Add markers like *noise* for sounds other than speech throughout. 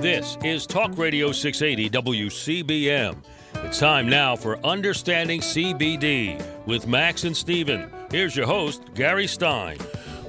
This is Talk Radio 680 WCBM. It's time now for Understanding CBD with Max and Steven. Here's your host, Gary Stein.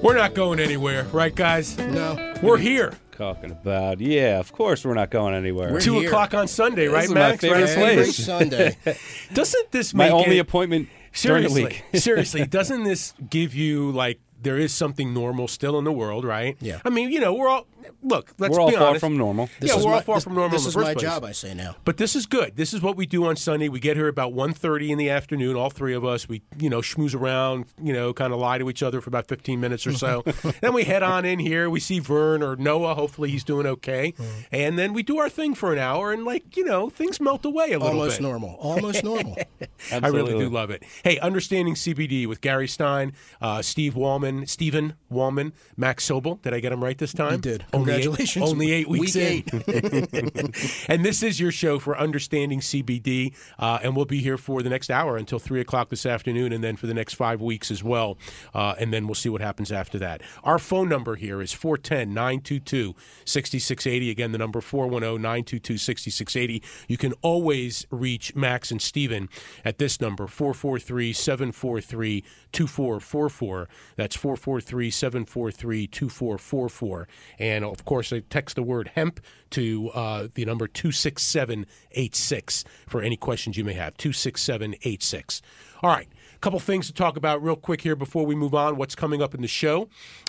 We're not going anywhere, right, guys? No. We're here. talking about. Yeah, of course we're not going anywhere. We're Two here. o'clock on Sunday, right, is my Max? favorite Right? place. Every Sunday. *laughs* Doesn't this My make only it, appointment seriously? during the week. *laughs* seriously, doesn't this give you like there is something normal still in the world, right? Yeah. I mean, you know, we're all look. Let's we're all be far from normal. This Yeah, is we're all my- far this- from normal This is my place. job, I say now. But this is good. This is what we do on Sunday. We get here about 1.30 in the afternoon, all three of us. We, you know, schmooze around, you know, kind of lie to each other for about 15 minutes or so. *laughs* then we head on in here. We see Vern or Noah. Hopefully he's doing okay. And then we do our thing for an hour and, like, you know, things melt away a little bit. Almost bit. normal. Almost normal. *laughs* I really do love it. Hey, Understanding CBD with Gary Stein, uh, Steve Wallman, Stephen Wallman, Max Sobel. Did I get him right this time? You did. Only eight- Congratulations. Only eight weeks Week in. *laughs* and this is your show for Understanding CBD, uh, and we'll be here for the next hour until three o'clock this afternoon, and then for the next five weeks as well. Uh, and then we'll see what happens after that. Our phone number here is 410-922-6680. Again, the number 410-922-6680. You can always reach Max and Steven at this number, 443-743-2444. That's 443-743-2444. And of course, I text the word hemp to uh, the number 26786 for any questions you may have. 26786. All right. A couple things to talk about real quick here before we move on. What's coming up in the show?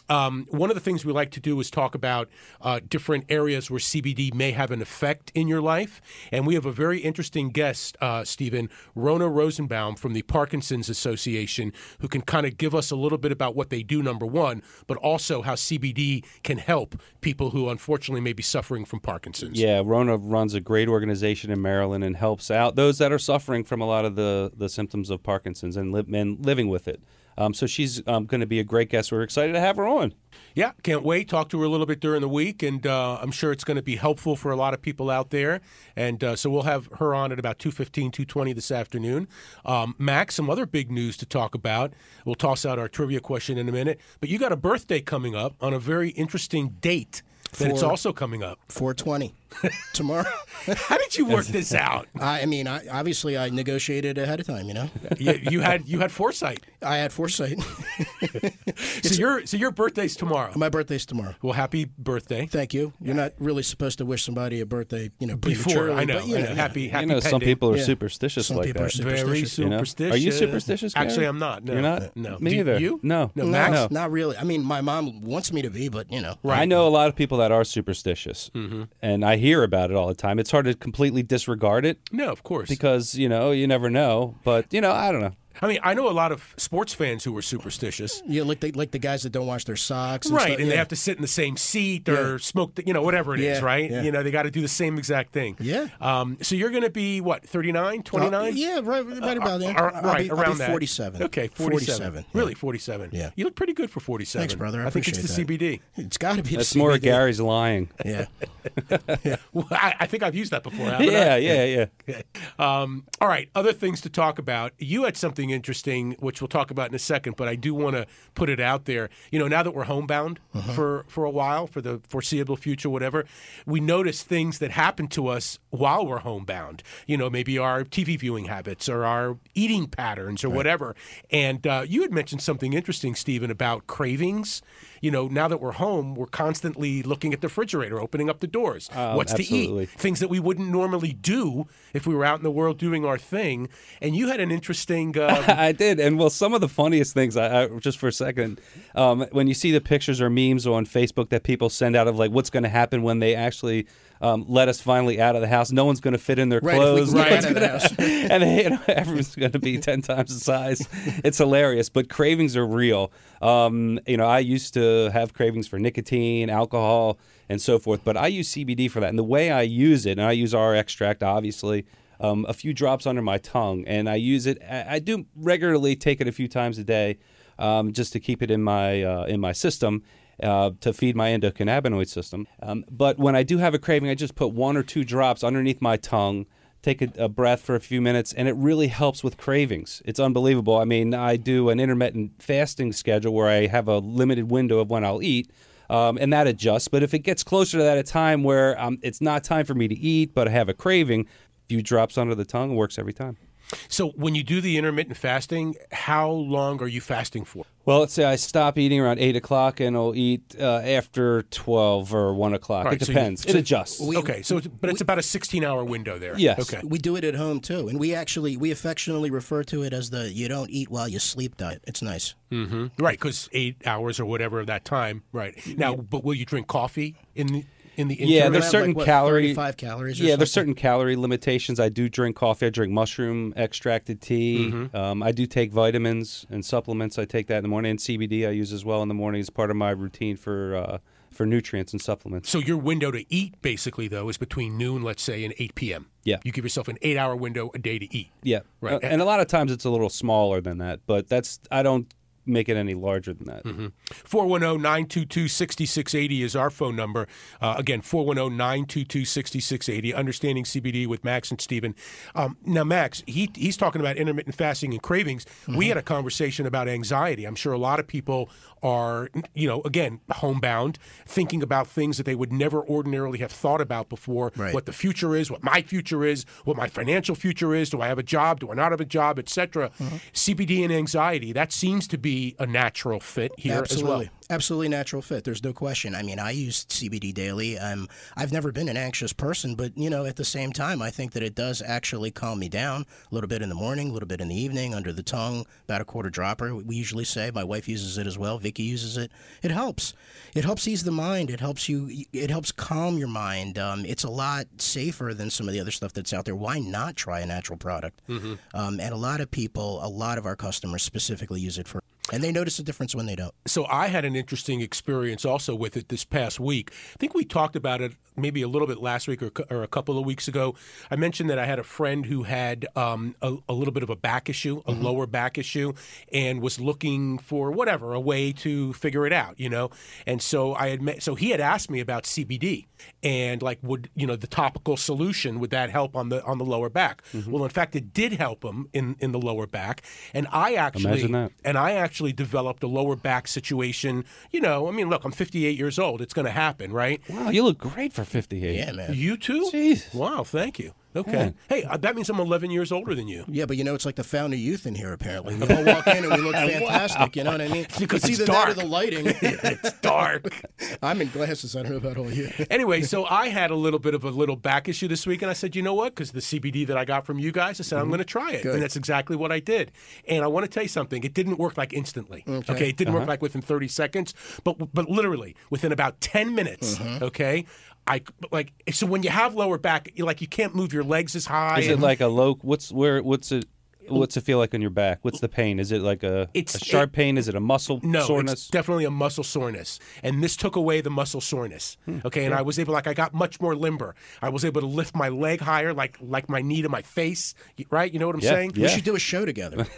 Um, one of the things we like to do is talk about uh, different areas where CBD may have an effect in your life. And we have a very interesting guest, uh, Stephen, Rona Rosenbaum from the Parkinson's Association, who can kind of give us a little bit about what they do, number one, but also how CBD can help people who unfortunately may be suffering from Parkinson's. Yeah, Rona runs a great organization in Maryland and helps out those that are suffering from a lot of the, the symptoms of Parkinson's and, li- and living with it. Um, so she's um, going to be a great guest. We're excited to have her on. Yeah, can't wait. Talk to her a little bit during the week, and uh, I'm sure it's going to be helpful for a lot of people out there. And uh, so we'll have her on at about 2.15, 2.20 this afternoon. Um, Max, some other big news to talk about. We'll toss out our trivia question in a minute. But you got a birthday coming up on a very interesting date that it's also coming up. 420 tomorrow. *laughs* How did you work this out? I, I mean, I, obviously, I negotiated ahead of time. You know, you, you had you had foresight. I had foresight. *laughs* So your so your birthday's tomorrow. My birthday's tomorrow. Well, happy birthday. Thank you. You're not really supposed to wish somebody a birthday, you know, Before I know, but, you I know, know. happy happy you know, some people are Yeah. superstitious Some like people are that. very superstitious, you know? Are you superstitious, Gary? Actually, I'm not. No, You're not? No, Me Do either. You? No. no, No, Max. No. not really. I mean, my mom wants me to be, but you know, Right. I know a lot of people that are superstitious, Mm-hmm. and I hear about it all the time. It's hard to completely disregard it No, of course. because you know you never know. But you know, I don't know. I mean, I know a lot of sports fans who are superstitious. you know, like the like the guys that don't wash their socks, and Right, stuff. and they have to sit in the same seat or Yeah. smoke, the, you know, whatever it is, Yeah, right? yeah. You know, they got to do the same exact thing. Yeah. Um, so you're going to be, what, 39, 29? Uh, yeah, right, right about there. Ar- I'll right, be, I'll around be that. 47. Okay, 47. 47. Really, 47. Yeah. You look pretty good for 47. Thanks, brother. I, I think it's the appreciate CBD. It's got to be. the That's more of CBD. Gary's lying. *laughs* *laughs* Yeah. Well, I, I think I've used that before. haven't I? yeah, yeah, *laughs* yeah. Um, all right, other things to talk about. You had something interesting, which we'll talk about in a second, but I do want to put it out there. You know, now that we're homebound for for a while, for the foreseeable future, whatever, we notice things that happen to us while we're homebound. You know, maybe our TV viewing habits or our eating patterns or whatever. And uh, you had mentioned something interesting, Stephen, about cravings. You know, now that we're home, we're constantly looking at the refrigerator, opening up the doors. Oh, What's absolutely. to eat? Things that we wouldn't normally do if we were out in the world doing our thing. And you had an interesting. Uh, *laughs* I did, and well, some of the funniest things. I, I just for a second, um, when you see the pictures or memes on Facebook that people send out of like what's going to happen when they actually um, let us finally out of the house. No one's going to fit in their Right, clothes. can No get out of gonna- house. *laughs* and they, you know, everyone's going to be ten times the size. It's hilarious, but cravings are real. Um, you know, I used to have cravings for nicotine, alcohol, and so forth, but I use CBD for that. And the way I use it, and I use our extract, obviously. Um, a few drops under my tongue, and I use it. I, I do regularly take it a few times a day, um, just to keep it in my uh, in my system uh, to feed my endocannabinoid system. Um, but when I do have a craving, I just put one or two drops underneath my tongue take a, a breath for a few minutes, and it really helps with cravings. It's unbelievable. I mean, I do an intermittent fasting schedule where I have a limited window of when I'll eat. Um, and that adjusts. But if it gets closer to that, a time where um, it's not time for me to eat, but I have a craving, a few drops under the tongue works every time. So when you do the intermittent fasting, how long are you fasting for? Well, let's say I stop eating around eight o'clock, and I'll eat uh, after twelve or one o'clock. All right, it so you- depends. so- it adjusts. We- okay, so it's, but it's about a 16-hour window there. Yes. Okay. We do it at home too, and we actually we affectionately refer to it as the "you don't eat while you sleep" diet. It's nice. Right, because eight hours or whatever of that time. Right now, but will you drink coffee in the in the Yeah, there's certain like, what, calorie- 35 calories. Or yeah, there's certain calorie limitations. I do drink coffee. I drink mushroom extracted tea. Mm-hmm. Um, I do take vitamins and supplements. I take that in the morning. And CBD I use as well in the morning as part of my routine for uh, for nutrients and supplements. So your window to eat, basically, though, is between noon, let's say, and 8 p.m. Yeah. You give yourself an eight-hour window a day to eat. Yeah, Right. Uh, and a lot of times it's a little smaller than that, but that's I don't make it any larger than that. Mm-hmm. 410-922-6680 is our phone number. Uh, again, 410-922-6680. Understanding CBD with Max and Steven. Um, now, Max, he, he's talking about intermittent fasting and cravings. We had a conversation about anxiety. I'm sure a lot of people are, you know, again, homebound, thinking about things that they would never ordinarily have thought about before. Right. What the future is, what my future is, what my financial future is. Do I have a job? Do I not have a job, etc. Mm-hmm. CBD and anxiety, that seems to be a natural fit here Absolutely. as well. Absolutely natural fit. There's no question. I mean, I use CBD daily. Um, I've never been an anxious person, but you know, at the same time, I think that it does actually calm me down a little bit in the morning, a little bit in the evening, under the tongue, about a quarter dropper. We usually say. My wife uses it as well. Vicky uses it. It helps. It helps ease the mind. It helps you. It helps calm your mind. Um, it's a lot safer than some of the other stuff that's out there. Why not try a natural product? Um, and a lot of people, a lot of our customers specifically use it for. And they notice a difference when they don't. So I had an interesting experience also with it this past week. I think we talked about it maybe a little bit last week or, or a couple of weeks ago. I mentioned that I had a friend who had um, a, a little bit of a back issue, a lower back issue, and was looking for whatever a way to figure it out, you know. And so I had met, so he had asked me about CBD and like would you know the topical solution would that help on the on the lower back? Well, in fact, it did help him in in the lower back, and I actually Imagine that. and I actually developed a lower back situation. You know, I mean, look, I'm 58 years old. It's going to happen, right? Wow, you look great for 58. Yeah, man. You too? Jesus. Wow, thank you. Okay. Hmm. Hey, uh, that means I'm 11 years older than you. Yeah, but you know, it's like the fountain of youth in here, apparently. We *laughs* all walk in and we look fantastic, you know what I mean? *laughs* Because it's either that or dark. the lighting. *laughs* it's dark. I'm in glasses. I don't know about all you. anyway, so I had a little bit of a little back issue this week, and I said, you know what? Because the CBD that I got from you guys, I said I'm mm-hmm. going to try it, and that's exactly what I did. And I want to tell you something: it didn't work like instantly. Okay, it didn't work uh-huh. like within 30 seconds, but but literally within about 10 minutes. Mm-hmm. Okay. I like so when you have lower back, you like you can't move your legs as high. Is it and- like a low? What's where? What's it? What's it feel like on your back? What's the pain? Is it like a, It's- a sharp pain? Is it a muscle No, soreness? it's definitely a muscle soreness, and this took away the muscle soreness. Hmm, okay, and I was able, like, I got much more limber. I was able to lift my leg higher, like, like my knee to my face. Right? You know what I'm Yeah, saying? We should do a show together. *laughs*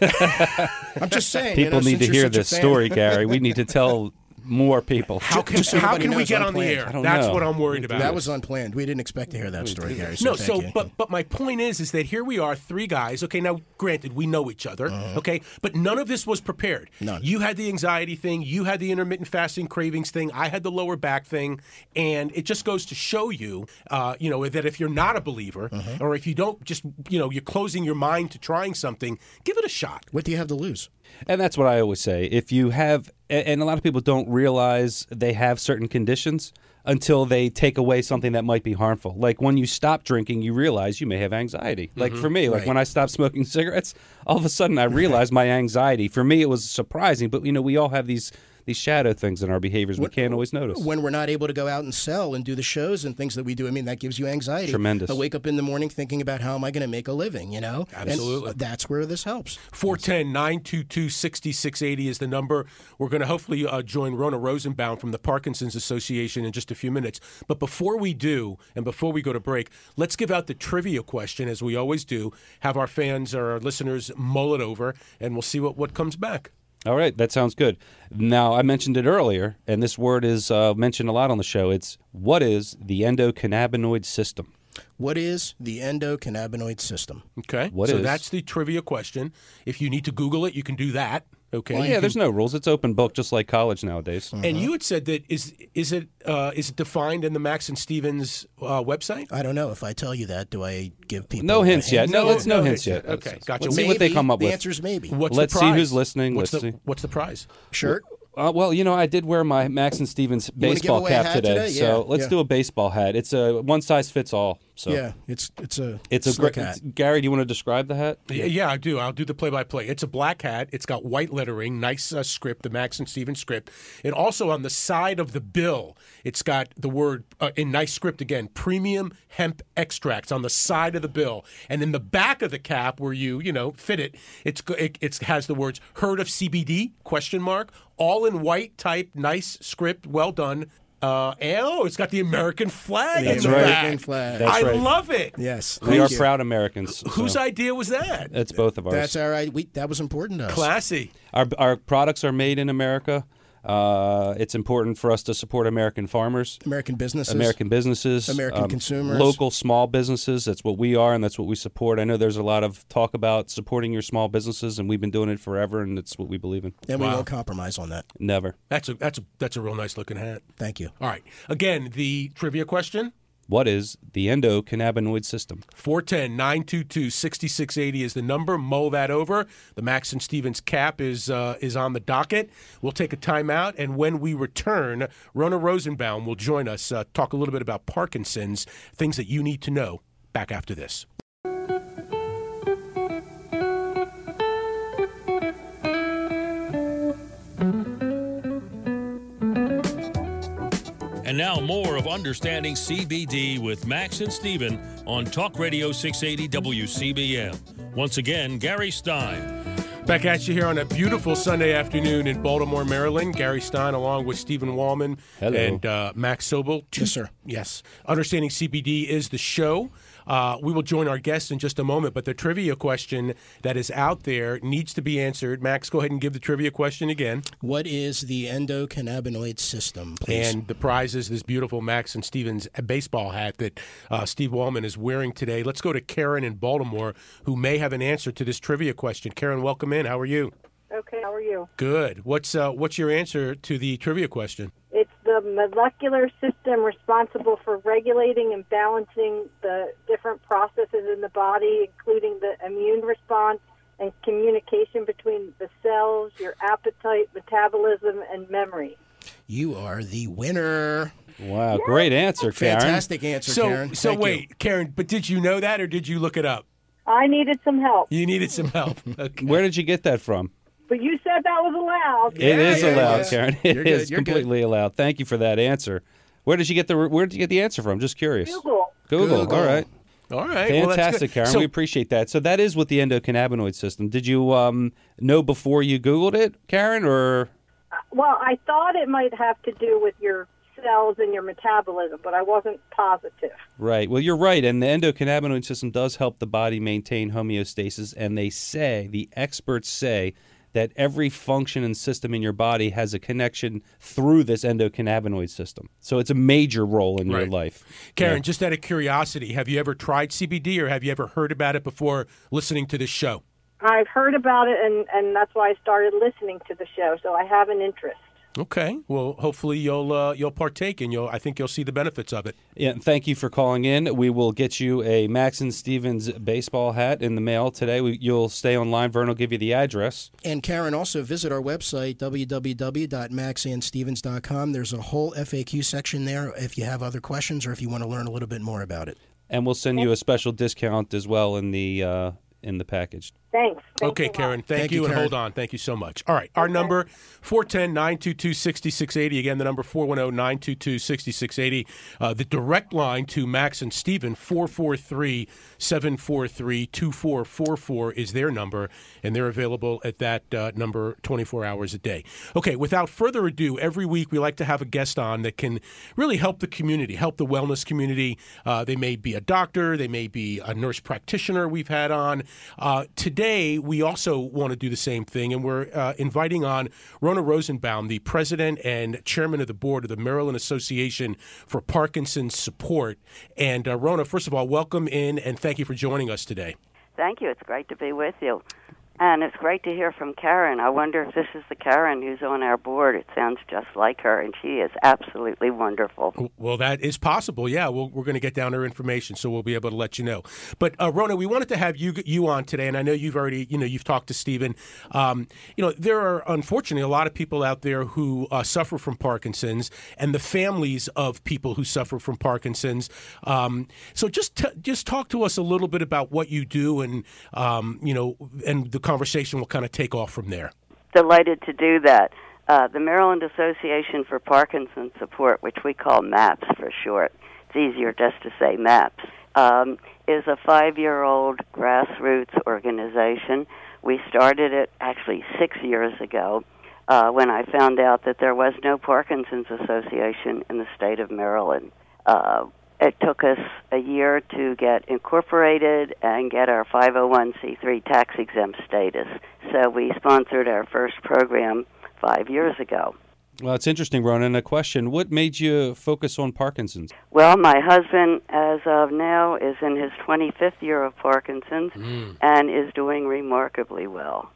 I'm just saying. you People know, need to hear this story, Gary. We need to tell *laughs* more people. How can just so how can we get on the air? That's know. what I'm worried about. That was unplanned. We didn't expect to hear that story, Gary. So no, thank so you. but but my point is is that here we are, three guys. Okay, now granted we know each other. Okay, but none of this was prepared. None. You had the anxiety thing. You had the intermittent fasting cravings thing. I had the lower back thing, and it just goes to show you, uh, you know, that if you're not a believer, or if you don't just, you know, you're closing your mind to trying something, give it a shot. what do you have to lose? And that's what I always say. If you have, and a lot of people don't realize they have certain conditions until they take away something that might be harmful. Like when you stop drinking, you realize you may have anxiety. Like mm-hmm. for me, like Right. when I stopped smoking *laughs* cigarettes, all of a sudden I realized my anxiety. For me, it was surprising, but you know, we all have these these shadow things in our behaviors we can't always notice. When we're not able to go out and sell and do the shows and things that we do, I mean, that gives you anxiety. Tremendous. I wake up in the morning thinking about how am I going to make a living, you know? And Absolutely. that's where this helps. 410 922 6680 is the number. We're going to hopefully uh, join Rona Rosenbaum from the Parkinson's Association in just a few minutes. But before we do, and before we go to break, let's give out the trivia question as we always do. Have our fans or our listeners mull it over, and we'll see what, what comes back. All right, that sounds good. Now, I mentioned it earlier, and this word is uh, mentioned a lot on the show. It's what is the endocannabinoid system? What is the endocannabinoid system? Okay. What so is- that's the trivia question. If you need to Google it, you can do that. Okay. Well, yeah, can- there's no rules. It's open book, just like college nowadays. And you had said that is is it uh, is it defined in the Max and Stevens uh, website? I don't know. If I tell you that, do I give people No a hints yet. hint? No, No, let's no, no hints hints yet. yet. Okay, gotcha. Let's see what they come up the with. answer is maybe. What's Let's the see who's listening. What's Let's the see. what's the prize? Shirt. Uh, well, you know, I did wear my Max and Stevens baseball cap hat today, today? so let's yeah. do a baseball hat. It's a one size fits all. So Yeah, it's it's a it's a great. hat. Gary, do you want to describe the hat? Yeah, yeah, I do. I'll do the play-by-play. It's a black hat. It's got white lettering, nice uh, script, the Max and Stevens script. And also on the side of the bill, it's got the word uh, in nice script again: premium hemp extracts on the side of the bill. And in the back of the cap, where you you know fit it, it's it, it has the words "heard of CBD?" question mark, all in white type, nice script, well done. Uh, and, oh, it's got the American flag. The in the American back. flag. That's I right. love it. Yes, We thank are you. proud Americans. Whose so idea was that? It's both of ours. That's all right. We, that was important to us. Classy. Our our products are made in America. Uh, it's important for us to support American farmers. American businesses. American businesses, um, American consumers. local small businesses. That's what we are, and that's what we support. I know there's a lot of talk about supporting your small businesses, and we've been doing it forever, and it's what we believe in. and we Wow. won't compromise on that. Never. That's a that's a that's a real nice looking hat. Thank you. All right. Again, the trivia question. What is the endocannabinoid system? 410-922-6680 is the number. Mull that over. The Max and Stevens cap is uh, is on the docket. We'll take a timeout, and when we return, Rona Rosenbaum will join us, uh, talk a little bit about Parkinson's, things that you need to know. Back after this. And now more of Understanding CBD with Max and Steven on Talk Radio 680 WCBM. Once again, Gary Stein. Back at you here on a beautiful Sunday afternoon in Baltimore, Maryland. Gary Stein, along with Stephen Wallman Hello. and uh, Max Sobel. Yes, sir. Yes. Understanding CBD is the show. Uh, we will join our guests in just a moment, but the trivia question that is out there needs to be answered. Max, go ahead and give the trivia question again. What is the endocannabinoid system, please? And the prize is this beautiful Max and Stevens baseball hat that uh, Steve Wallman is wearing today. Let's go to Karen in Baltimore, who may have an answer to this trivia question. Karen, welcome in. How are you? Okay, how are you? Good. What's uh, what's your answer to the trivia question? It's the molecular system responsible for regulating and balancing the different processes in the body, including the immune response and communication between the cells, your appetite, metabolism, and memory. you are the winner. Wow, great answer, Karen. Fantastic answer, So Karen. so Thank you. wait, Karen, but did you know that or did you look it up? I needed some help, You needed some help. Okay. *laughs* Where did you get that from? But you said that was allowed. It is yeah, allowed, yeah. Karen. It You're is good, you're good. completely allowed. Thank you for that answer. Where did you get the Where did you get the answer from? Just curious. Google. Google. Google. All right. All right. Fantastic, good. Karen. So, we appreciate that. So that is what the endocannabinoid system. Did you um, know before you Googled it, Karen, or Well, I thought it might have to do with your cells and your metabolism, but I wasn't positive. right? Well, you're right, and the endocannabinoid system does help the body maintain homeostasis. And they say the experts say that every function and system in your body has a connection through this endocannabinoid system. So it's a major role in your life. Karen, Yeah. just out of curiosity, have you ever tried CBD or have you ever heard about it before listening to this show? I've heard about it, and, and that's why I started listening to the show, so I have an interest. Okay. Well, hopefully you'll uh, you'll partake and you'll I think you'll see the benefits of it. Yeah, and thank you for calling in. We will get you a Max and Stevens baseball hat in the mail today. We, you'll stay online. Vern will give you the address. And Karen, also visit our website, www.maxandstevens.com. There's a whole FAQ section there if you have other questions or if you want to learn a little bit more about it. and we'll send you a special discount as well in the uh, in the package. Thanks. Thanks Okay. Karen. Thank, Thank you, you, and hold on. Thank you so much. All right. Our number 410-922-6680 again the number 410-922-6680. Uh, the direct line to Max and Steven 443-743-2444 is their number and they're available at that uh, number 24 hours a day. Okay, without further ado, every week we like to have a guest on that can really help the community, help the wellness community. Uh, they may be a doctor, they may be a nurse practitioner we've had on. Uh, today we also want to do the same thing, and we're uh, inviting on Rona Rosenbaum, the president and chairman of the board of the Maryland Association for Parkinson's Support. And uh, Rona, first of all, welcome in and thank you for joining us today. Thank you. It's great to be with you. And it's great to hear from Karen. I wonder if this is the Karen who's on our board. It sounds just like her, and she is absolutely wonderful. Well, that is possible. Yeah, we we are going to get down her information, so we'll be able to let you know. But uh, Rona, we wanted to have you you on today, and I know you've already you know you've talked to Stephen. Um, you know, there are unfortunately a lot of people out there who uh, suffer from Parkinson's, and the families of people who suffer from Parkinson's. Um, so just t- just talk to us a little bit about what you do, and um, you know, and the conversation will kind of take off from there. Delighted to do that. Uh, the Maryland Association for Parkinson's Support, which we call MAPS for short, it's easier just to say MAPS, um, is a five year old grassroots organization. We started it actually six years ago uh, when I found out that there was no Parkinson's Association in the state of Maryland. Uh, it took us a year to get incorporated and get our 501c3 tax exempt status. So we sponsored our first program five years ago. Well, it's interesting, Ronan. A question What made you focus on Parkinson's? Well, my husband, as of now, is in his 25th year of Parkinson's mm. and is doing remarkably well.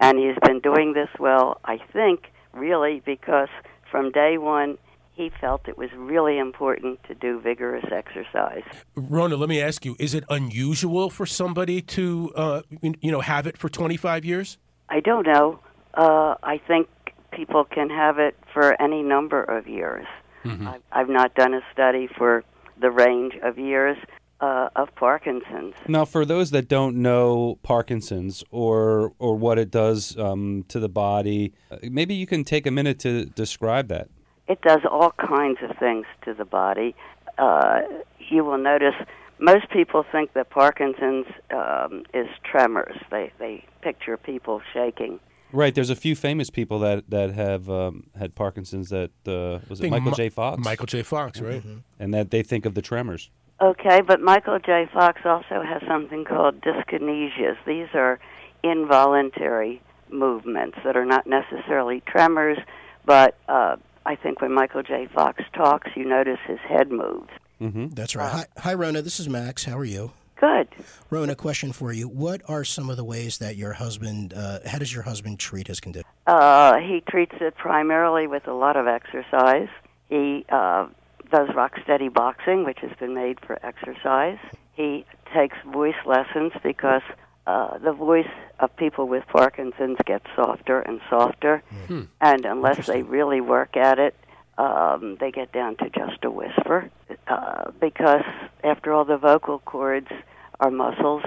And he's been doing this well, I think, really, because from day one, he felt it was really important to do vigorous exercise. Rona, let me ask you: Is it unusual for somebody to, uh, you know, have it for 25 years? I don't know. Uh, I think people can have it for any number of years. Mm-hmm. I've, I've not done a study for the range of years. Uh, of Parkinson's. Now, for those that don't know Parkinson's or or what it does um, to the body, uh, maybe you can take a minute to describe that. It does all kinds of things to the body. Uh, you will notice most people think that Parkinson's um, is tremors. They they picture people shaking. Right. There's a few famous people that that have um, had Parkinson's. That uh, was it Michael Ma- J. Fox. Michael J. Fox, right? Mm-hmm. And that they think of the tremors. Okay, but Michael J. Fox also has something called dyskinesias. These are involuntary movements that are not necessarily tremors, but uh, I think when Michael J. Fox talks, you notice his head moves. Mm-hmm. That's right. Hi, hi, Rona. This is Max. How are you? Good. Rona, question for you. What are some of the ways that your husband, uh, how does your husband treat his condition? Uh, he treats it primarily with a lot of exercise. He uh, does rock steady boxing, which has been made for exercise. He takes voice lessons because uh, the voice of people with Parkinson's gets softer and softer, hmm. and unless they really work at it, um, they get down to just a whisper. Uh, because after all, the vocal cords are muscles,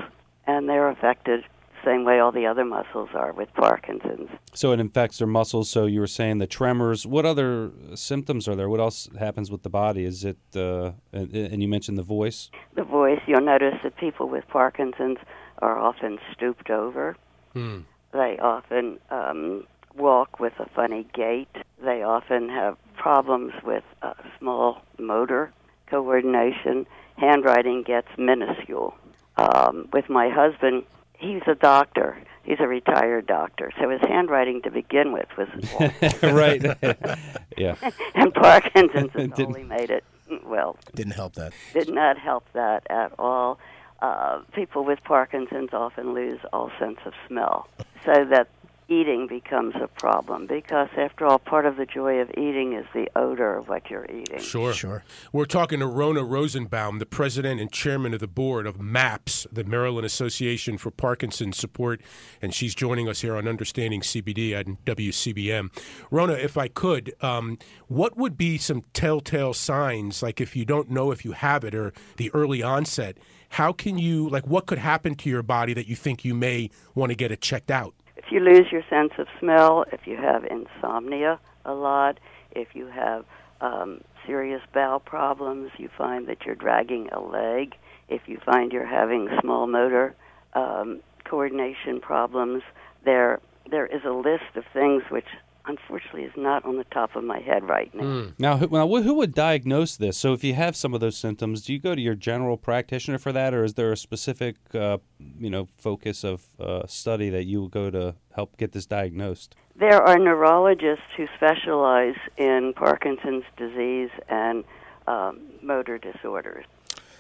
and they're affected the same way all the other muscles are with Parkinson's. So it infects their muscles. So you were saying the tremors. What other symptoms are there? What else happens with the body? Is it? Uh, and you mentioned the voice. The voice. You'll notice that people with Parkinson's are often stooped over. Hmm. They often um, walk with a funny gait. They often have problems with uh, small motor coordination. Handwriting gets minuscule. Um, with my husband, he's a doctor. He's a retired doctor, so his handwriting to begin with was *laughs* right. *laughs* yeah. and Parkinson's *laughs* has only made it well. Didn't help that. Did not help that at all uh, people with Parkinson's often lose all sense of smell, so that eating becomes a problem because after all part of the joy of eating is the odor of what you're eating. Sure. Sure. We're talking to rona rosenbaum the president and chairman of the board of maps the maryland association for parkinson's support and she's joining us here on understanding cbd at wcbm rona if i could um, what would be some telltale signs like if you don't know if you have it or the early onset how can you like what could happen to your body that you think you may want to get it checked out? If you lose your sense of smell if you have insomnia a lot if you have um, serious bowel problems you find that you're dragging a leg if you find you're having small motor um, coordination problems there there is a list of things which unfortunately is not on the top of my head right now. Now, who, now, who would diagnose this? So, if you have some of those symptoms, do you go to your general practitioner for that, or is there a specific, uh, you know, focus of uh, study that you would go to help get this diagnosed? There are neurologists who specialize in Parkinson's disease and um, motor disorders,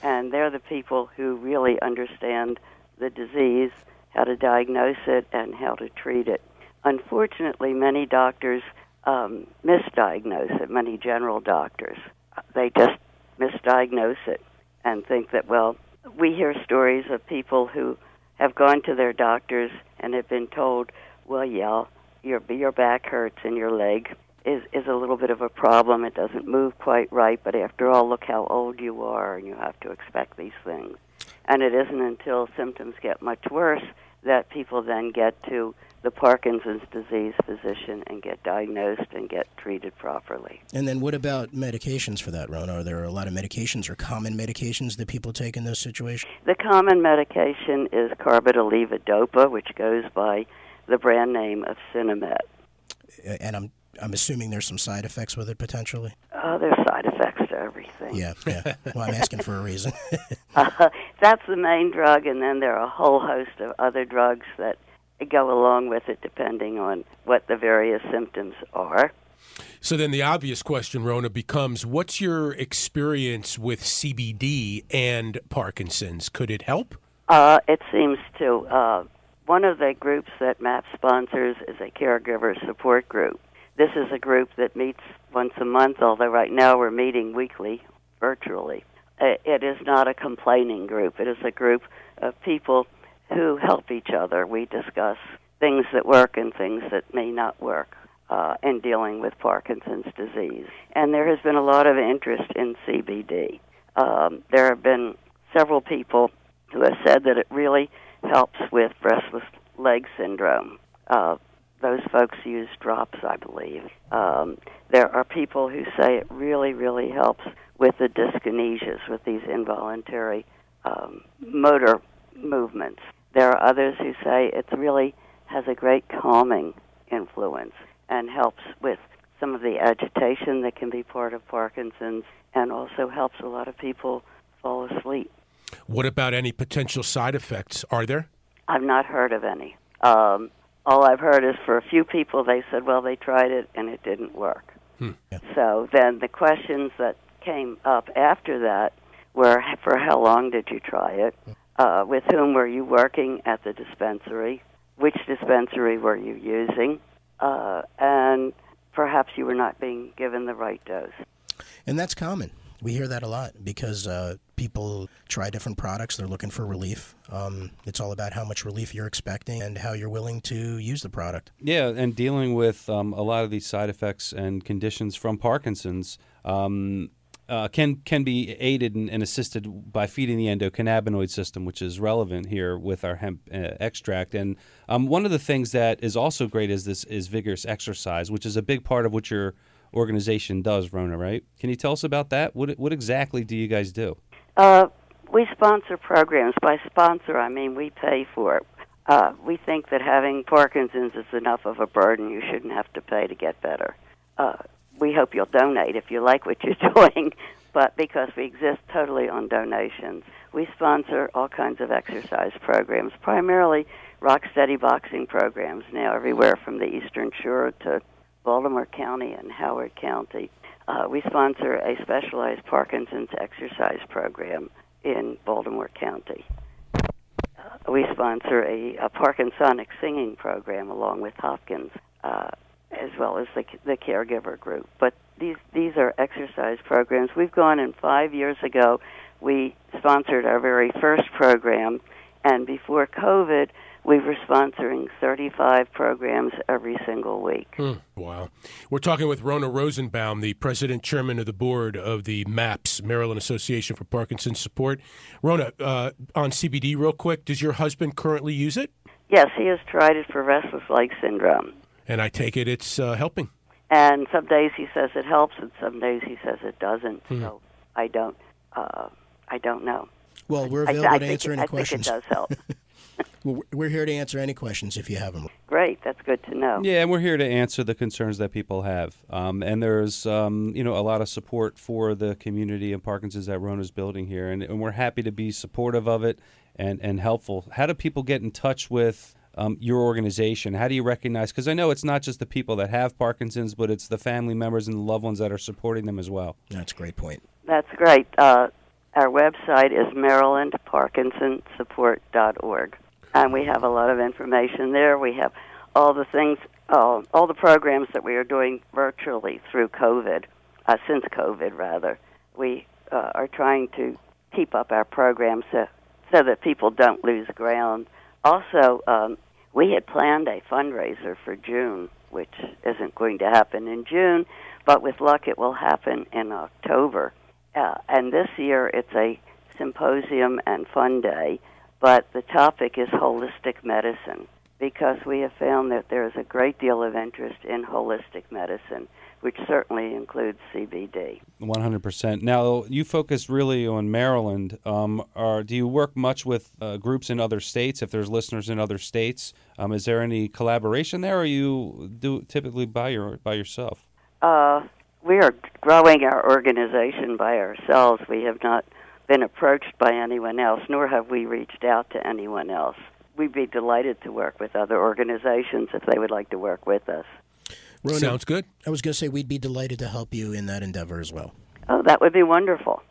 and they're the people who really understand the disease, how to diagnose it, and how to treat it. Unfortunately, many doctors um, misdiagnose it. Many general doctors, they just misdiagnose it and think that well, we hear stories of people who have gone to their doctors and have been told, well, yeah, your your back hurts and your leg is is a little bit of a problem. It doesn't move quite right, but after all, look how old you are, and you have to expect these things. And it isn't until symptoms get much worse that people then get to the Parkinson's disease physician and get diagnosed and get treated properly. And then what about medications for that, Ron? Are there a lot of medications or common medications that people take in those situations? The common medication is carbidopa, which goes by the brand name of Sinemet. And I'm I'm assuming there's some side effects with it potentially. Oh, there's side effects to everything. Yeah, yeah. Well, I'm asking for a reason. *laughs* uh, that's the main drug, and then there are a whole host of other drugs that go along with it depending on what the various symptoms are. So then the obvious question, Rona, becomes what's your experience with CBD and Parkinson's? Could it help? Uh, it seems to. Uh, one of the groups that MAP sponsors is a caregiver support group. This is a group that meets once a month, although right now we're meeting weekly virtually. It is not a complaining group. It is a group of people who help each other. We discuss things that work and things that may not work uh, in dealing with Parkinson's disease. And there has been a lot of interest in CBD. Um, there have been several people who have said that it really helps with restless leg syndrome. Uh, those folks use drops, I believe. Um, there are people who say it really, really helps with the dyskinesias, with these involuntary um, motor movements. There are others who say it really has a great calming influence and helps with some of the agitation that can be part of Parkinson's and also helps a lot of people fall asleep. What about any potential side effects? Are there? I've not heard of any. Um, all I've heard is for a few people, they said, well, they tried it and it didn't work. Hmm. Yeah. So then the questions that came up after that were for how long did you try it? Uh, with whom were you working at the dispensary? Which dispensary were you using? Uh, and perhaps you were not being given the right dose. And that's common. We hear that a lot because uh, people try different products. They're looking for relief. Um, it's all about how much relief you're expecting and how you're willing to use the product. Yeah, and dealing with um, a lot of these side effects and conditions from Parkinson's. Um, uh, can can be aided and, and, assisted by feeding the endocannabinoid system, which is relevant here with our hemp uh, extract. And um, one of the things that is also great is this is vigorous exercise, which is a big part of what your organization does, Rona. Right? Can you tell us about that? What what exactly do you guys do? Uh, we sponsor programs. By sponsor, I mean we pay for it. Uh, we think that having Parkinson's is enough of a burden. You shouldn't have to pay to get better uh, we hope you'll donate if you like what *laughs* you're doing, but because we exist totally on donations. We sponsor all kinds of exercise programs, primarily rock steady boxing programs now everywhere from the Eastern Shore to Baltimore County and Howard County. Uh, we sponsor a specialized Parkinson's exercise program in Baltimore County. Uh, we sponsor a, a Parkinsonic singing program along with Hopkins. Uh, as well as the the caregiver group. But these these are exercise programs. We've gone in five years ago. We sponsored our very first program, and before COVID, we were sponsoring 35 programs every single week. Hmm. Wow. We're talking with Rona Rosenbaum, the president chairman of the board of the MAPS, Maryland Association for Parkinson's Support. Rona, uh, on CBD, real quick, does your husband currently use it? Yes, he has tried it for restless leg syndrome. And I take it it's uh, helping. And some days he says it helps, and some days he says it doesn't. Hmm. So I don't, uh, I don't know. Well, we're available I to answer it- any I questions. think it does help. *laughs* Well, we're here to answer any questions if you have them. Great, that's good to know. Yeah, and we're here to answer the concerns that people have. Um, and there's, um, you know, a lot of support for the community of Parkinson's that Rona's building here, and, and we're happy to be supportive of it and and helpful. How do people get in touch with? Um, your organization. How do you recognize? Because I know it's not just the people that have Parkinson's, but it's the family members and the loved ones that are supporting them as well. That's a great point. That's great. Uh, our website is marylandparkinsonsupport.org, and we have a lot of information there. We have all the things, uh, all the programs that we are doing virtually through COVID, uh, since COVID rather. We uh, are trying to keep up our programs so, so that people don't lose ground. Also, um, we had planned a fundraiser for June, which isn't going to happen in June, but with luck it will happen in October. Uh, and this year it's a symposium and fun day, but the topic is holistic medicine because we have found that there is a great deal of interest in holistic medicine, which certainly includes CBD. One hundred percent. Now you focus really on Maryland. Um, are do you work much with uh, groups in other states? If there's listeners in other states, um, is there any collaboration there? Or you do typically by your by yourself? Uh, we are growing our organization by ourselves. We have not been approached by anyone else, nor have we reached out to anyone else. We'd be delighted to work with other organizations if they would like to work with us. Rona, Sounds good. I was going to say we'd be delighted to help you in that endeavor as well. Oh, that would be wonderful.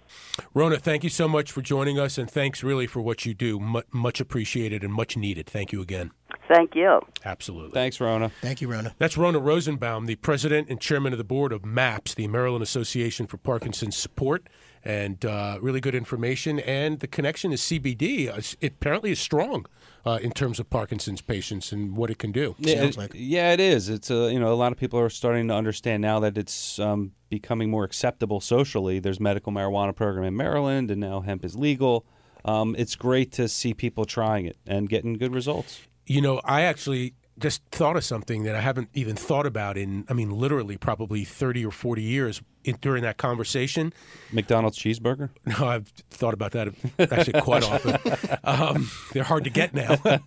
Rona, thank you so much for joining us, and thanks really for what you do. Mu much appreciated and much needed. Thank you again. Thank you. Absolutely. Thanks, Rona. Thank you, Rona. That's Rona Rosenbaum, the president and chairman of the board of MAPS, the Maryland Association for Parkinson's Support, and uh, really good information. And the connection is CBD. Uh, It apparently is strong uh, in terms of Parkinson's patients and what it can do. Yeah, it- like. yeah, it is. It's uh, you know a lot of people are starting to understand now that it's um, becoming more acceptable socially. There's medical marijuana program in Maryland, and now hemp is legal. Um, it's great to see people trying it and getting good results. You know, I actually just thought of something that I haven't even thought about in, I mean, literally probably 30 or 40 years in, during that conversation. McDonald's cheeseburger. *laughs* No, I've thought about that actually quite often. *laughs* Um, they're hard to get now. *laughs*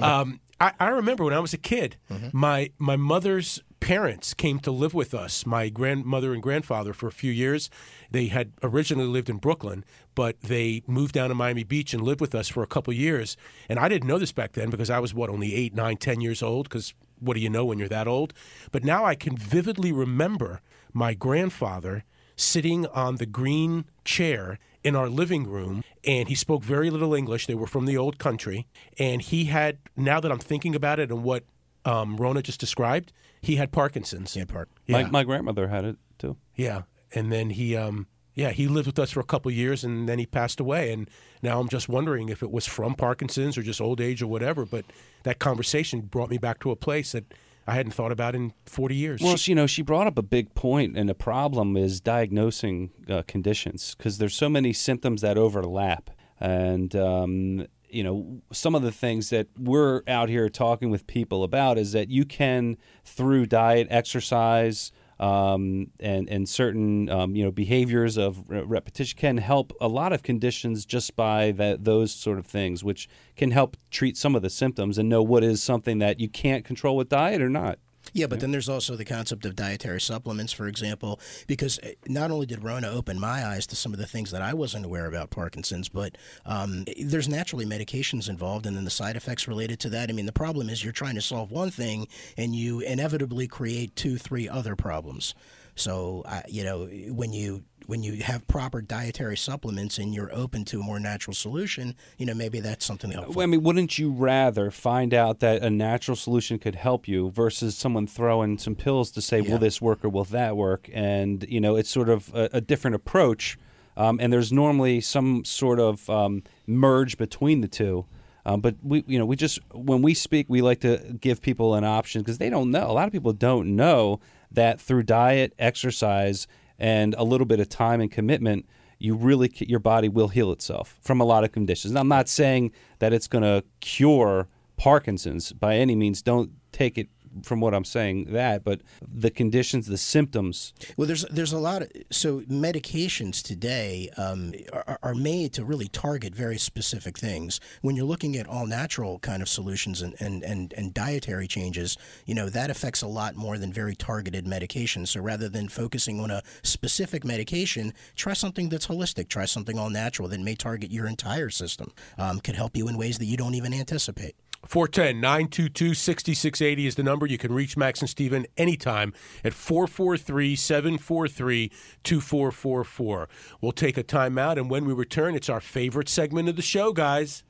Um, I, I remember when I was a kid, my my mother's parents came to live with us, my grandmother and grandfather, for a few years. They had originally lived in Brooklyn, but they moved down to Miami Beach and lived with us for a couple years. And I didn't know this back then because I was what only eight, nine, ten years old. Because what do you know when you're that old? But now I can vividly remember my grandfather sitting on the green chair in our living room and he spoke very little english they were from the old country and he had now that i'm thinking about it and what um, rona just described he had parkinson's Yeah, Park. yeah, My, my grandmother had it too. yeah and then he um, yeah he lived with us for a couple years and then he passed away and now i'm just wondering if it was from parkinson's or just old age or whatever but that conversation brought me back to a place that i hadn't thought about in 40 years Well, she, you know, she brought up a big point, and the problem is diagnosing uh, conditions because there's so many symptoms that overlap, and um, you know, some of the things that we're out here talking with people about is that you can, through diet, exercise. Um, and and certain um, you know behaviors of repetition can help a lot of conditions just by that those sort of things, which can help treat some of the symptoms and know what is something that you can't control with diet or not. Yeah, but then there's also the concept of dietary supplements, for example, because uh, not only did Rona open my eyes to some of the things that I wasn't aware about Parkinson's, but um, there's naturally medications involved and then the side effects related to that. I mean, the problem is you're trying to solve one thing and you inevitably create two, three other problems. So, uh, you know, when you when you have proper dietary supplements and you're open to a more natural solution, you know, maybe that's something helpful. Well, I mean, wouldn't you rather find out that a natural solution could help you versus someone throwing some pills to say, Yeah. will this work or will that work? And, you know, it's sort of a, a different approach. Um, and there's normally some sort of um, merge between the two. Um, but we, you know, we just when we speak, we like to give people an option because they don't know. A lot of people don't know that through diet, exercise, and a little bit of time and commitment, you really your body will heal itself from a lot of conditions. Now, I'm not saying that it's going to cure Parkinson's by any means. Don't take it from what I'm saying that, but the conditions, the symptoms. Well, there's there's a lot of so medications today um, are, are made to really target very specific things. When you're looking at all natural kind of solutions and, and, and, and dietary changes, you know that affects a lot more than very targeted medications. So rather than focusing on a specific medication, try something that's holistic. Try something all natural that may target your entire system. Um, could help you in ways that you don't even anticipate. 410 922 6680 is the number. You can reach Max and Steven anytime at 443 743 2444. We'll take a timeout, and when we return, it's our favorite segment of the show, guys.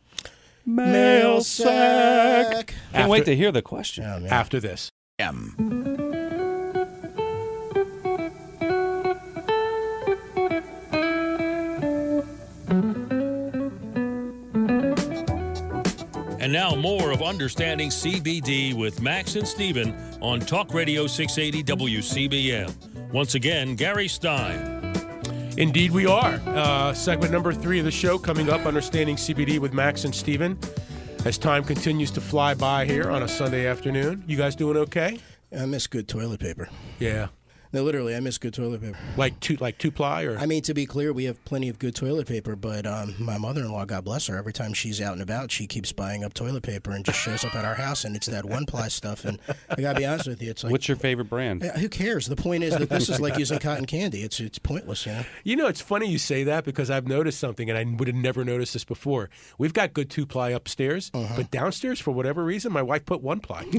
Mail sack. Can't After- wait to hear the question. Oh. After this. And now more of Understanding CBD with Max and Steven on Talk Radio 680 WCBM. Once again, Gary Stein. Indeed, we are. Uh, segment number three of the show coming up Understanding CBD with Max and Steven. As time continues to fly by here on a Sunday afternoon. You guys doing okay? I miss good toilet paper. Yeah. No, literally, I miss good toilet paper. Like two like two ply or I mean, to be clear, we have plenty of good toilet paper, but um, my mother-in-law, God bless her, every time she's out and about, she keeps buying up toilet paper and just shows up at our house, and it's that one-ply stuff. And I gotta be honest with you, it's like, What's your favorite brand? Yeah, who cares? The point is that this is like using cotton candy. It's it's pointless, you know. You know, it's funny you say that because I've noticed something, and I would have never noticed this before. We've got good two ply upstairs, Uh-huh. but downstairs, for whatever reason, my wife put one ply. *laughs*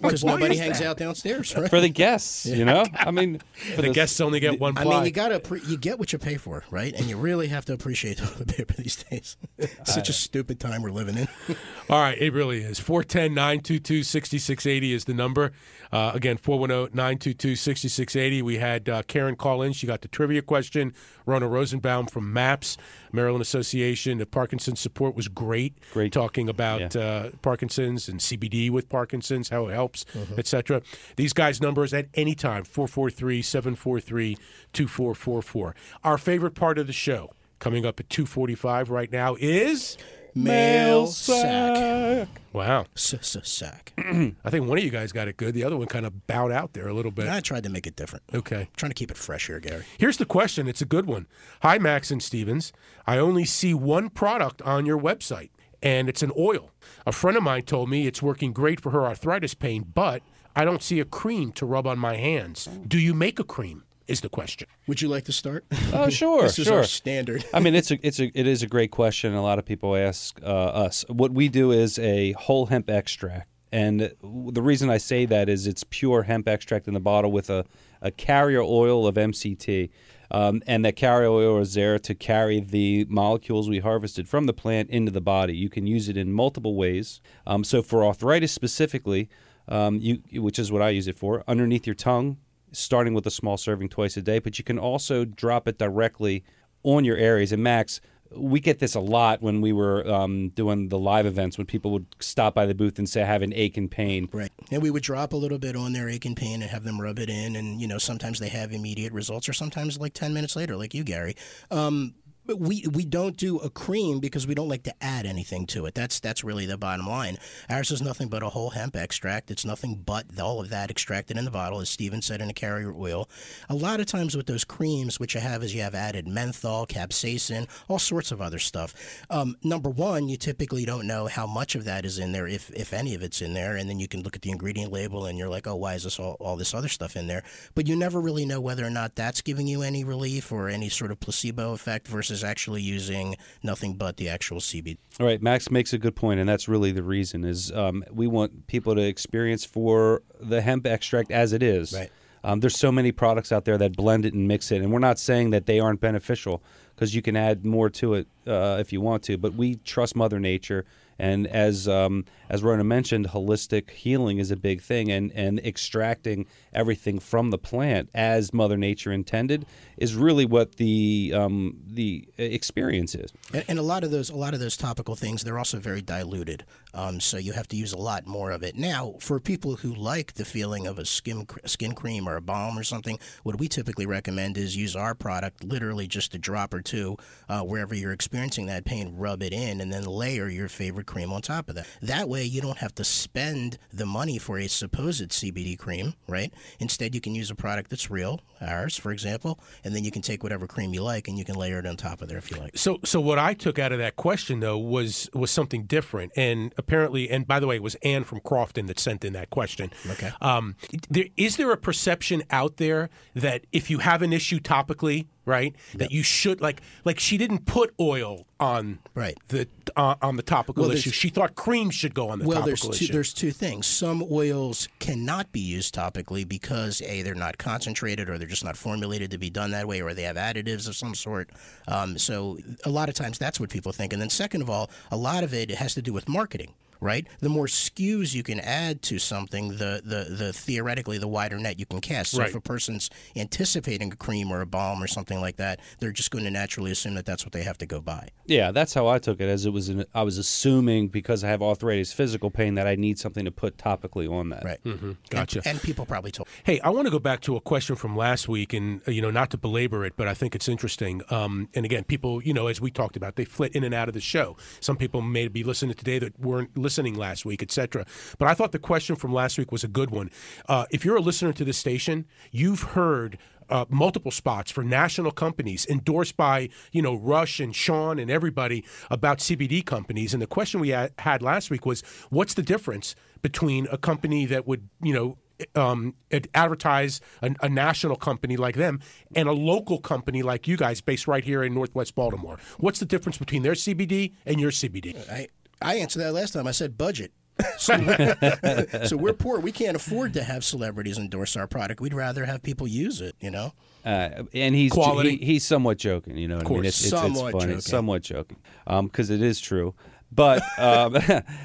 Because why nobody hangs that? out downstairs, right? For the guests, you know? *laughs* I mean, for The guests only get one I ply. mean, you gotta appre- you get what you pay for, right? And you really have to appreciate toilet *laughs* paper these days. *laughs* Such a stupid time we're living in. *laughs* All right, it really is. 410 922 6680 is the number. Uh, again, 410 922 6680. We had uh, Karen call in. She got the trivia question. Rona Rosenbaum from MAPS, Maryland Association. The Parkinson's support was great. Great. Talking about uh, Parkinson's and CBD with Parkinson's, how it helps, etc. These guys' numbers at any time 443 743 2444. Our favorite part of the show. Coming up at 2:45 right now is Mail sack. wow. Sack. *clears throat* I think one of you guys got it good. The other one kind of bowed out there a little bit. I tried to make it different. Okay. trying to keep it fresh here, Gary. Here's the question. It's a good one. Hi, Max and Stevens. I only see one product on your website, and it's an oil. A friend of mine told me it's working great for her arthritis pain, but I don't see a cream to rub on my hands. Do you make a cream? Is the question. Would you like to start? Oh, *laughs* sure, this is sure. our standard. I mean, it's a, it's a, it is a great question. A lot of people ask uh, us. What we do is a whole hemp extract, and the reason I say that is it's pure hemp extract in the bottle with a, a carrier oil of MCT, um, and that carrier oil is there to carry the molecules we harvested from the plant into the body. You can use it in multiple ways. Um, so for arthritis specifically, um, you which is what I use it for, underneath your tongue starting with a small serving twice a day, but you can also drop it directly on your areas. And Max, we get this a lot when we were um, doing the live events when people would stop by the booth and say, I have an ache and pain. Right. And we would drop a little bit on their ache and pain and have them rub it in. And, you know, sometimes they have immediate results or sometimes like 10 minutes later, like you, Gary. Um, we, we don't do a cream because we don't like to add anything to it. That's that's really the bottom line. Ours is nothing but a whole hemp extract. It's nothing but all of that extracted in the bottle, as Steven said, in a carrier oil. A lot of times with those creams, what you have is you have added menthol, capsaicin, all sorts of other stuff. Um, number one, you typically don't know how much of that is in there, if if any of it's in there, and then you can look at the ingredient label and you're like, oh, why is this all, all this other stuff in there? But you never really know whether or not that's giving you any relief or any sort of placebo effect versus actually using nothing but the actual CBD. All right, Max makes a good point, and that's really the reason is um, we want people to experience for the hemp extract as it is. Right. Um, there's so many products out there that blend it and mix it, and we're not saying that they aren't beneficial because you can add more to it uh, if you want to. But we trust Mother Nature, and as um, as Rona mentioned, holistic healing is a big thing, and and extracting everything from the plant as Mother Nature intended is really what the um, the experience is. And, and a lot of those, a lot of those topical things, they're also very diluted. Um, so you have to use a lot more of it. Now, for people who like the feeling of a skin skin cream or a balm or something, what we typically recommend is use our product, literally just a drop or two, uh, wherever you're experiencing that pain. Rub it in, and then layer your favorite cream on top of that. That way, you don't have to spend the money for a supposed CBD cream, right? Instead, you can use a product that's real, ours, for example, and then you can take whatever cream you like and you can layer it on top of there if you like. So, so what I took out of that question though was was something different, and apparently, and by the way, it was Anne from Crofton that sent in that question. Okay. Um, there, is there a perception out there that if you have an issue topically, right, that you should like like she didn't put oil on Right. the uh, on the topical Well, issue. She thought cream should go on the topical issue. well, there's two, issue. there's two things. Some oils cannot be used topically because a they're not concentrated or they're just not formulated to be done that way, or they have additives of some sort. Um, so a lot of times that's what people think. And then second of all, a lot of it has to do with marketing. Right, the more SKUs you can add to something, the the, the theoretically the wider net you can cast. So Right. if a person's anticipating a cream or a balm or something like that, they're just going to naturally assume that that's what they have to go buy. Yeah, that's how I took it. As it was, an, I was assuming because I have arthritis, physical pain, that I need something to put topically on that. Right. Mm-hmm. Gotcha. And, and people probably told. Hey, I want to go back to a question from last week, and uh, you know, not to belabor it, but I think it's interesting. Um, and again, people, you know, as we talked about, they flit in and out of the show. Some people may be listening today that weren't listening last week, etc. But I thought the question from last week was a good one. Uh, if you're a listener to this station, you've heard. Uh, multiple spots for national companies endorsed by you know Rush and Sean and everybody about CBD companies. And the question we had, had last week was, what's the difference between a company that would you know um, advertise a, a national company like them and a local company like you guys based right here in Northwest Baltimore? What's the difference between their CBD and your CBD? I, I answered that last time. I said budget. *laughs* so, we're, *laughs* so we're poor. We can't afford to have celebrities endorse our product. We'd rather have people use it. You know. Uh, and he's Quality. He, he's somewhat joking, you know. What I mean, course. it's, it's, it's Somewhat funny. joking. Somewhat joking, because it is true. But *laughs* um,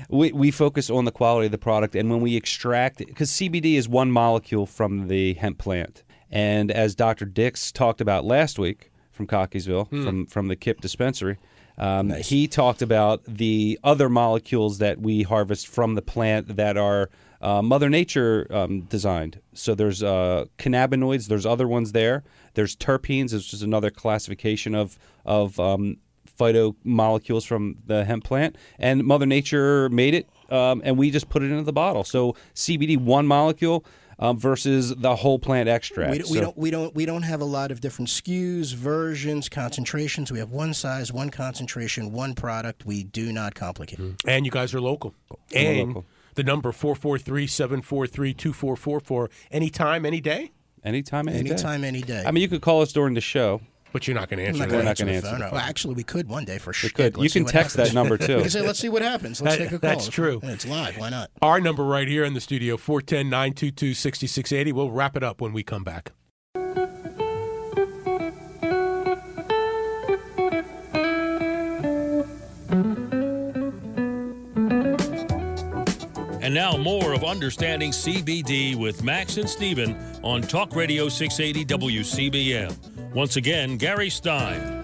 we we focus on the quality of the product, and when we extract, because CBD is one molecule from the hemp plant, and as Dr. Dix talked about last week from Cockeysville, from from the Kip dispensary. Um, He talked about the other molecules that we harvest from the plant that are uh, Mother Nature um, designed. So there's uh, cannabinoids. There's other ones there. There's terpenes, which is another classification of of um, phytomolecules from the hemp plant. And Mother Nature made it, um, and we just put it into the bottle. So CBD, one molecule. Um, versus the whole plant extract. We, we So- don't we don't we don't have a lot of different SKUs, versions, concentrations. We have one size, one concentration, one product. We do not complicate. And you guys are local. We're and local. the number 443-743-2444 anytime, any day? anytime, any day. Anytime, any day. I mean, you could call us during the show. But you're not going to I'm answer not that. going to not answer gonna the answer phone. No. Well, actually, we could one day for sure. We could. You can text that number too. *laughs* We can say, let's see what happens. Let's That- take a call. that's true. Yeah, It's live. Why not? Our number right here in the studio, 410-922-6680. We'll wrap it up when we come back. And now more of Understanding CBD with Max and Steven on Talk Radio 680 WCBM. Once again, Gary Stein.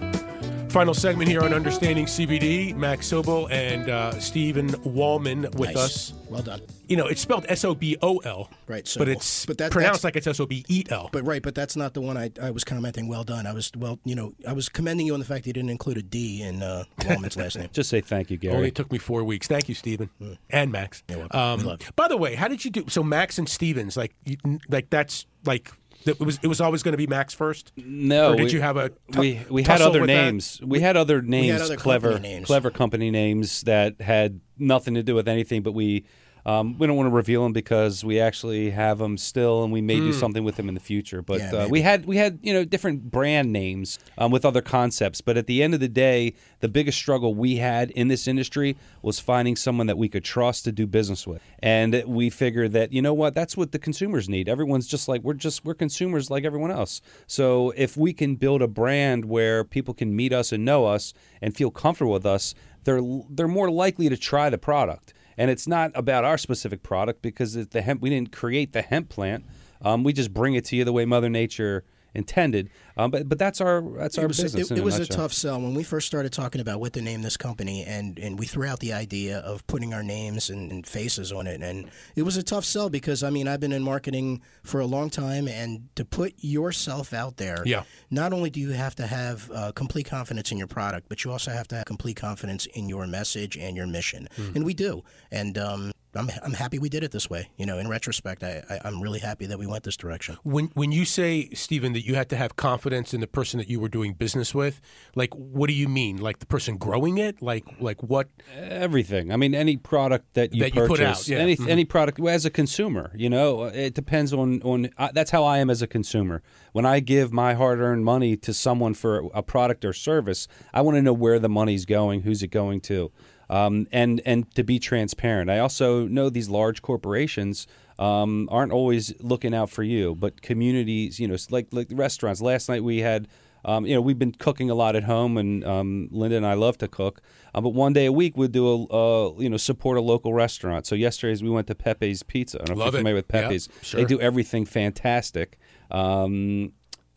Final segment here on Understanding CBD. Max Sobel and uh, Stephen Wallman with Nice. us. Well done. You know, it's spelled S O B O L. Right, so- but it's but that- pronounced that's- like it's S O B E L. But right, but that's not the one I, I was commenting. Well done. I was well, you know, I was commending you on the fact that you didn't include a D in uh, Wallman's last name. *laughs* Just say thank you, Gary. Only took me four weeks. Thank you, Stephen and Max. You're welcome. We love you. by the way, how did you do? So Max and Stevens, like, you, like that's like that it was. It was always going to be Max first. No, or did we- you have a we we had other names. We had other names, other clever, company names. clever company names that had nothing to do with anything. But we um, we don't want to reveal them because we actually have them still, and we may Hmm. do something with them in the future. But Yeah, uh, we had we had you know different brand names um, with other concepts. But at the end of the day, the biggest struggle we had in this industry was finding someone that we could trust to do business with. And we figured that you know what, that's what the consumers need. Everyone's just like we're just we're consumers like everyone else. So if we can build a brand where people can meet us and know us and feel comfortable with us, they're they're more likely to try the product. And it's not about our specific product because the hemp we didn't create the hemp plant. Um, we just bring it to you the way Mother Nature intended. Um, but but that's our that's our it was, business. It, it was a tough sell when we first started talking about what to name this company, and, and we threw out the idea of putting our names and, and faces on it, and it was a tough sell because I mean I've been in marketing for a long time, and to put yourself out there, Yeah. Not only do you have to have uh, complete confidence in your product, but you also have to have complete confidence in your message and your mission, and we do, and. Um, I'm, I'm happy we did it this way. You know, in retrospect, I, I, I'm really happy that we went this direction. When when you say Stephen that you had to have confidence in the person that you were doing business with, like what do you mean? Like the person growing it? Like like what? everything. I mean, any product that you That you purchase, put out, yeah. any Mhm. any product as a consumer, you know, it depends on on. Uh, that's how I am as a consumer. When I give my hard-earned money to someone for a product or service, I want to know where the money's going, who's it going to, um, and and to be transparent. I also know these large corporations. Um, aren't always looking out for you, but communities, you know, like like restaurants. Last night we had um, you know, we've been cooking a lot at home, and um, Linda and I love to cook. Uh, but one day a week, we'll do a, uh, you know, support a local restaurant. So yesterday's we went to Pepe's Pizza. I don't know Love if you're it. familiar with Yeah, Pepe's. sure. They do everything fantastic. Um,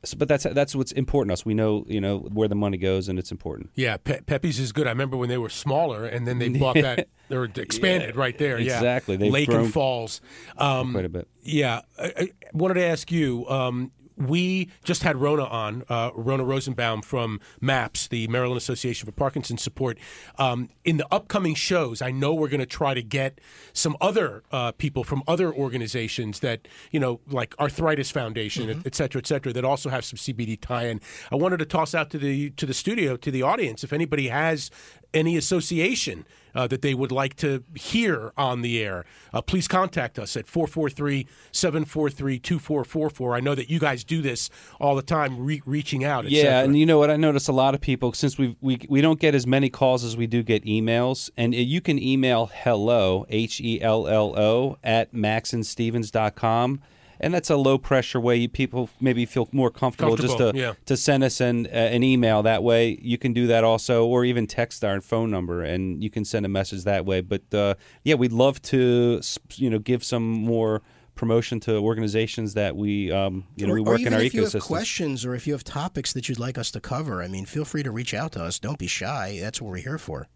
so, but that's that's what's important to us. We know, you know, where the money goes, and it's important. Yeah, Pe- Pepe's is good. I remember when they were smaller, and then they bought that *laughs* or expanded right there. Yeah, exactly. They've Lake and Falls. Um, Quite a bit. Yeah, I, I wanted to ask you. Um, we just had Rona on, uh, Rona Rosenbaum from MAPS, the Maryland Association for Parkinson's Support. Um, in the upcoming shows, I know we're going to try to get some other uh, people from other organizations that, you know, like Arthritis Foundation, Mm-hmm. et cetera, et cetera, that also have some CBD tie-in. I wanted to toss out to the to the studio, to the audience, if anybody has any association uh, that they would like to hear on the air, uh, please contact us at 443 743 2444. I know that you guys do this all the time, re- reaching out. Yeah, and you know what? I notice a lot of people since we we we don't get as many calls as we do get emails, and you can email hello h e l l o at maxandstevens.com. And that's a low pressure way you people maybe feel more comfortable, just to yeah. to send us an uh, an email that way. You can do that also, or even text our phone number, and you can send a message that way. But uh, yeah, we'd love to you know give some more promotion to organizations that we um, you know or, we or work even in our if you have questions or if you have topics that you'd like us to cover, I mean, feel free to reach out to us. Don't be shy. That's what we're here for.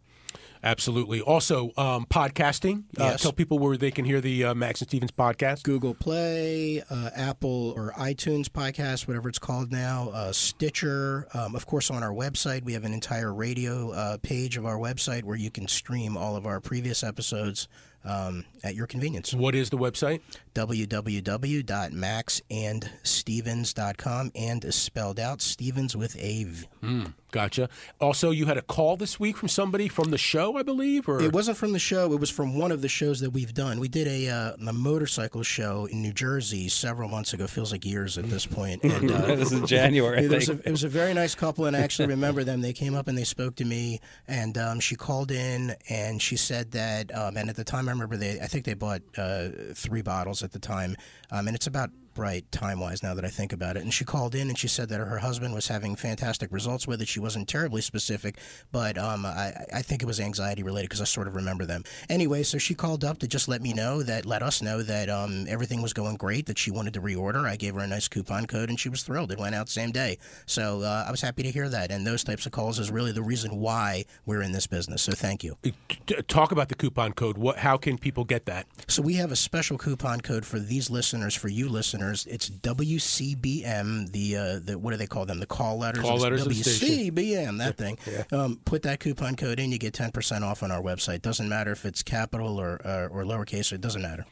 Absolutely. Also, um, podcasting. Uh, tell people where they can hear the uh, Max and Stevens podcast. Google Play, uh, Apple or iTunes podcast, whatever it's called now, uh, Stitcher. Um, of course, on our website, we have an entire radio uh, page of our website where you can stream all of our previous episodes um, at your convenience. What is the website? www.maxandstevens.com and is spelled out Stevens with a V. Gotcha. Also, you had a call this week from somebody from the show, I believe, or It wasn't from the show. It was from one of the shows that we've done. We did a, uh, a motorcycle show in New Jersey several months ago. Feels like years at this point. And, *laughs* uh, this is January. I it, was a, it was a very nice couple, and I actually remember them. They came up and they spoke to me, and um, she called in and she said that. Um, and at the time, I remember they. I think they bought uh, three bottles at the time, um, and it's about right time wise now that I think about it. And she called in and she said that her husband was having fantastic results with it. She wasn't terribly specific, but um, I, I think it was anxiety related because I sort of remember them. Anyway, so she called up to just let me know that, let us know that um, everything was going great, that she wanted to reorder. I gave her a nice coupon code and she was thrilled. It went out same day. So uh, I was happy to hear that. And those types of calls is really the reason why we're in this business. So thank you. Talk about the coupon code. What? How can people get that? So we have a special coupon code for these listeners, for you listeners. It's WCBM. The uh, the what do they call them? The call letters. Call letters. WCBM. That thing. Um, put that coupon code in. You get ten percent off on our website. Doesn't matter if it's capital or uh, or lowercase. It doesn't matter.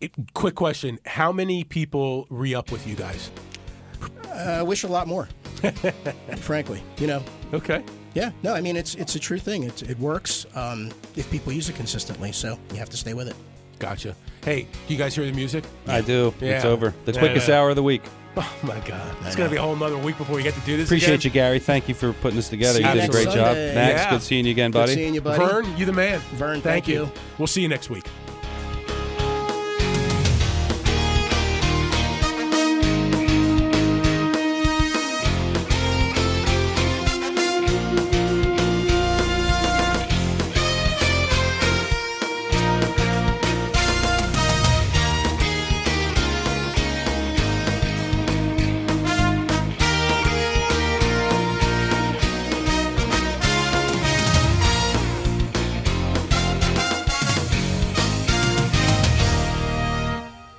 It, quick question: How many people re up with you guys? I wish a lot more. *laughs* frankly, you know. Okay. Yeah, no, I mean it's it's a true thing. It, it works um, if people use it consistently. So you have to stay with it. Gotcha. Hey, do you guys hear the music? I do. Yeah. It's over. The Yeah, quickest yeah. hour of the week. Oh my God! It's gonna be a whole another week before we get to do this. Appreciate again. you, Gary. Thank you for putting this together. See You you did a next great job. Max, Yeah. good seeing you again, buddy. Good buddy. seeing you, buddy. Vern, you the man. Vern, thank you. We'll see you next week.